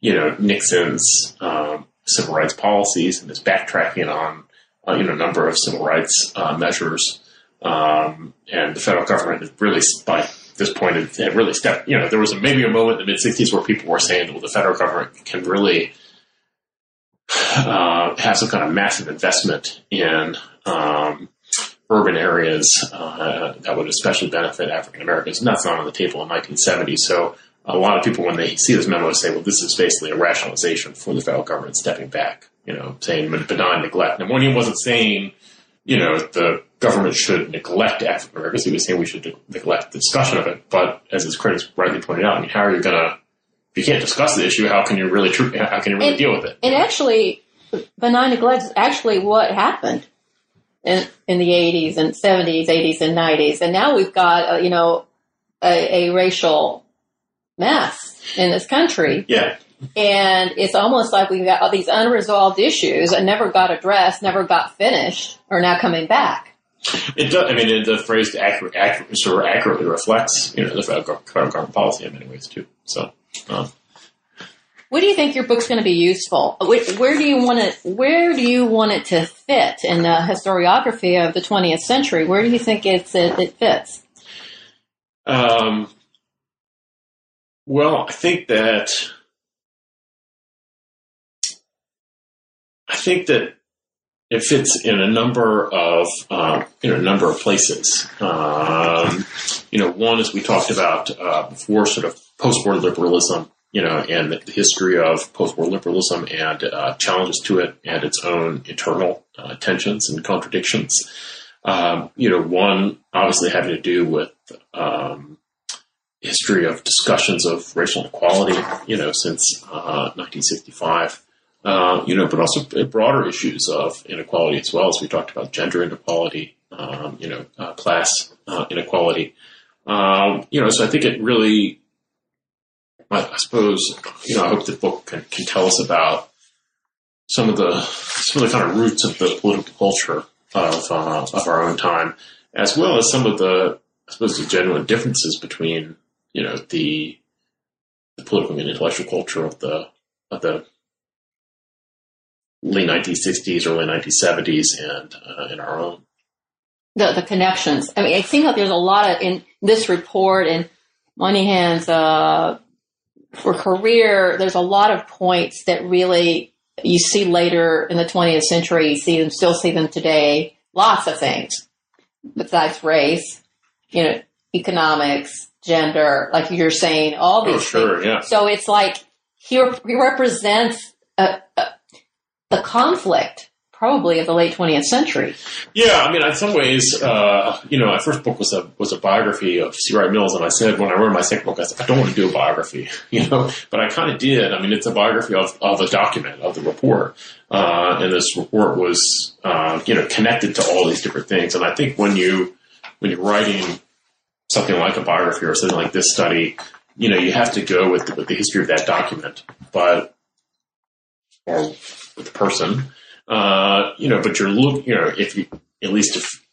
you know Nixon's um, civil rights policies and his backtracking on uh, you know a number of civil rights uh, measures, um, and the federal government really by this point had really stepped. You know, there was a, maybe a moment in the mid '60s where people were saying, "Well, the federal government can really uh, have some kind of massive investment in um, urban areas uh, that would especially benefit African Americans." And that's not on the table in 1970. So a lot of people, when they see this memo, say, "Well, this is basically a rationalization for the federal government stepping back." You know, saying benign neglect. And when he wasn't saying, you know, the government should neglect African Americans. He was saying we should neglect the discussion of it. But as his critics rightly pointed out, I mean, how are you going to, if you can't discuss the issue, how can you really, how can you really and, deal with it? And actually, benign neglect is actually what happened in, in the 80s and 70s, 80s and 90s. And now we've got, uh, you know, a, a racial mess in this country. Yeah. And it's almost like we've got all these unresolved issues that never got addressed, never got finished, are now coming back. It does. I mean, the phrase accurate, accurate, sort of accurately reflects, you know, the federal government policy in many ways too. So, um, what do you think your book's going to be useful? Where, do you want it? Where do you want it to fit in the historiography of the 20th century? Where do you think it's it, it fits? Um, well, I think that I think that it fits in a number of uh, in a number of places. Um, you know, one as we talked about uh, before, sort of post-war liberalism. You know, and the history of post-war liberalism and uh, challenges to it, and its own internal uh, tensions and contradictions. Um, you know, one obviously having to do with um, history of discussions of racial inequality. You know, since 1965 uh, uh, you know, but also broader issues of inequality as well as we talked about gender inequality, um, you know, uh, class uh, inequality. Um, you know, so I think it really, I, I, suppose, you know, I hope the book can, can tell us about some of the some of the kind of roots of the political culture of uh, of our own time, as well as some of the, I suppose, the genuine differences between you know the the political and intellectual culture of the of the late 1960s, early 1970s, and uh, in our own. The, the connections. I mean, it seems like there's a lot of in this report and Moynihan's uh, for career. There's a lot of points that really you see later in the 20th century. You see them, still see them today. Lots of things besides race, you know, economics, gender, like you're saying, all oh, these. Oh, sure, things. yeah. So it's like he, he represents a, a, the conflict probably of the late 20th century. Yeah, I mean, in some ways, uh, you know, my first book was a was a biography of C. Wright Mills, and I said when I wrote my second book, I said I don't want to do a biography, you know, but I kind of did. I mean, it's a biography of, of a document of the report, uh, and this report was, uh, you know, connected to all these different things. And I think when you when you're writing something like a biography or something like this study, you know, you have to go with the, with the history of that document, but or with the person. Uh, you know, but you're look, you know, if you, at least if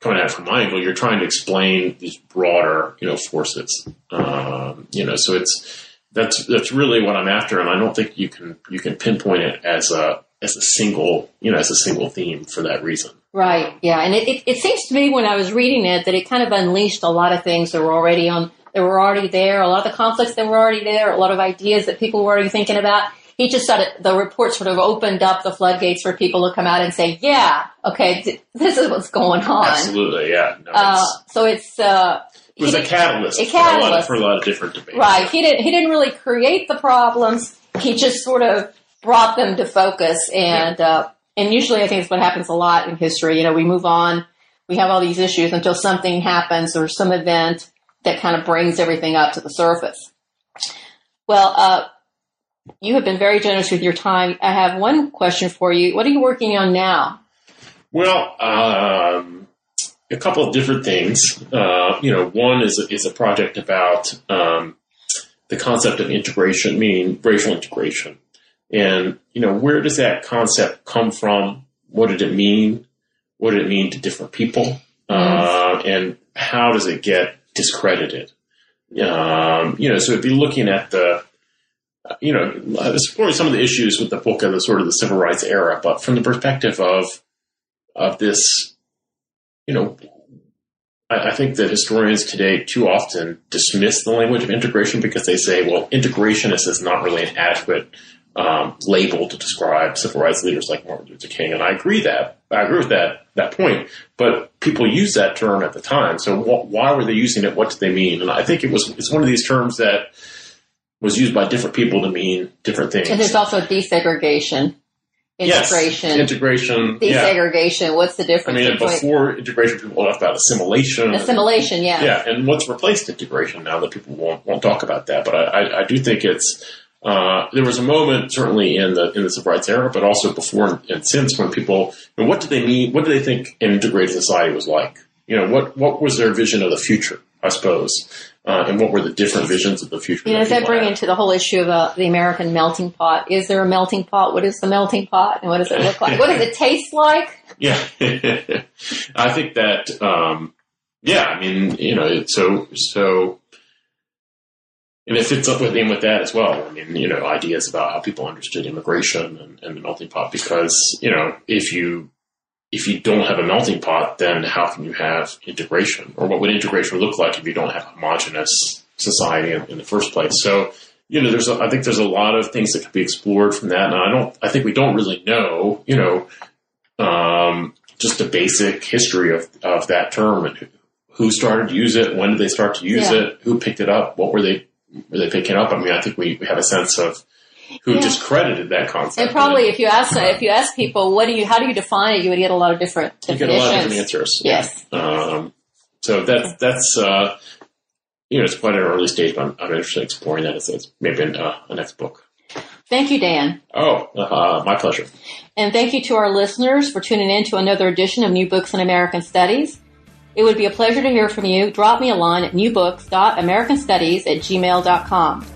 coming at it from my angle, you're trying to explain these broader, you know, forces. Um, you know, so it's, that's, that's really what I'm after. And I don't think you can, you can pinpoint it as a, as a single, you know, as a single theme for that reason. Right. Yeah. And it, it, it seems to me when I was reading it that it kind of unleashed a lot of things that were already on, that were already there, a lot of the conflicts that were already there, a lot of ideas that people were already thinking about he just said it, the report sort of opened up the floodgates for people to come out and say, yeah, okay, th- this is what's going on. Absolutely, yeah. No, uh, so it's, uh, it was a catalyst, a catalyst. For, a of, for a lot of different debates. Right. He didn't, he didn't really create the problems. He just sort of brought them to focus and, yeah. uh, and usually I think it's what happens a lot in history. You know, we move on, we have all these issues until something happens or some event that kind of brings everything up to the surface. Well, uh, you have been very generous with your time. I have one question for you. What are you working on now? Well, um, a couple of different things. Uh, you know, one is a, is a project about um, the concept of integration, meaning racial integration, and you know, where does that concept come from? What did it mean? What did it mean to different people? Uh, and how does it get discredited? Um, you know, so it'd be looking at the you know, exploring some of the issues with the book of the sort of the civil rights era, but from the perspective of of this, you know, I, I think that historians today too often dismiss the language of integration because they say, well, integrationist is not really an adequate um, label to describe civil rights leaders like Martin Luther King, and I agree that I agree with that that point. But people used that term at the time, so wh- why were they using it? What did they mean? And I think it was it's one of these terms that was used by different people to mean different things. And there's also desegregation, integration, yes, integration, desegregation. Yeah. What's the difference? I mean, before integration, people talked about assimilation. Assimilation, yeah, yeah. And what's replaced integration now that people won't won't talk about that? But I, I, I do think it's. Uh, there was a moment, certainly in the in the civil rights era, but also before and since, when people, you know, what did they mean? What do they think an integrated society was like? You know, what what was their vision of the future? I suppose. Uh, and what were the different visions of the future. You know, does that bring into the whole issue of uh, the American melting pot? Is there a melting pot? What is the melting pot, and what does it look like? what does it taste like? Yeah, I think that. Um, yeah, I mean, you know, so so, and it fits up with in with that as well. I mean, you know, ideas about how people understood immigration and, and the melting pot. Because you know, if you if you don't have a melting pot, then how can you have integration? Or what would integration look like if you don't have a homogenous society in, in the first place? So, you know, there's a, I think there's a lot of things that could be explored from that. And I don't, I think we don't really know, you know, um, just the basic history of, of that term and who, who started to use it, when did they start to use Yeah. it, who picked it up, what were they, were they picking up? I mean, I think we, we have a sense of who Yeah. discredited that concept. And probably, if you ask if you ask people, what do you, how do you define it, you would get a lot of different you get a lot of different answers. Yes. Um, so that's that's uh, you know it's quite an early stage, but I'm, I'm interested in exploring that as, as maybe in, uh, a next book. Thank you, Dan. Oh, uh, my pleasure. And thank you to our listeners for tuning in to another edition of New Books in American Studies. It would be a pleasure to hear from you. Drop me a line at newbooks.americanstudies at gmail.com.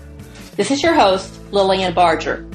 This is your host, Lillian Barger.